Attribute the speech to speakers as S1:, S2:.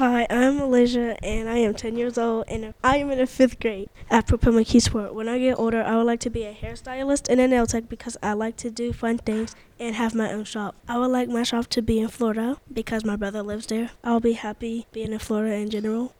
S1: Hi, I'm Malaysia and I am 10 years old and I am in the fifth grade at key McKeesport. When I get older, I would like to be a hairstylist and a nail tech because I like to do fun things and have my own shop. I would like my shop to be in Florida because my brother lives there. I'll be happy being in Florida in general.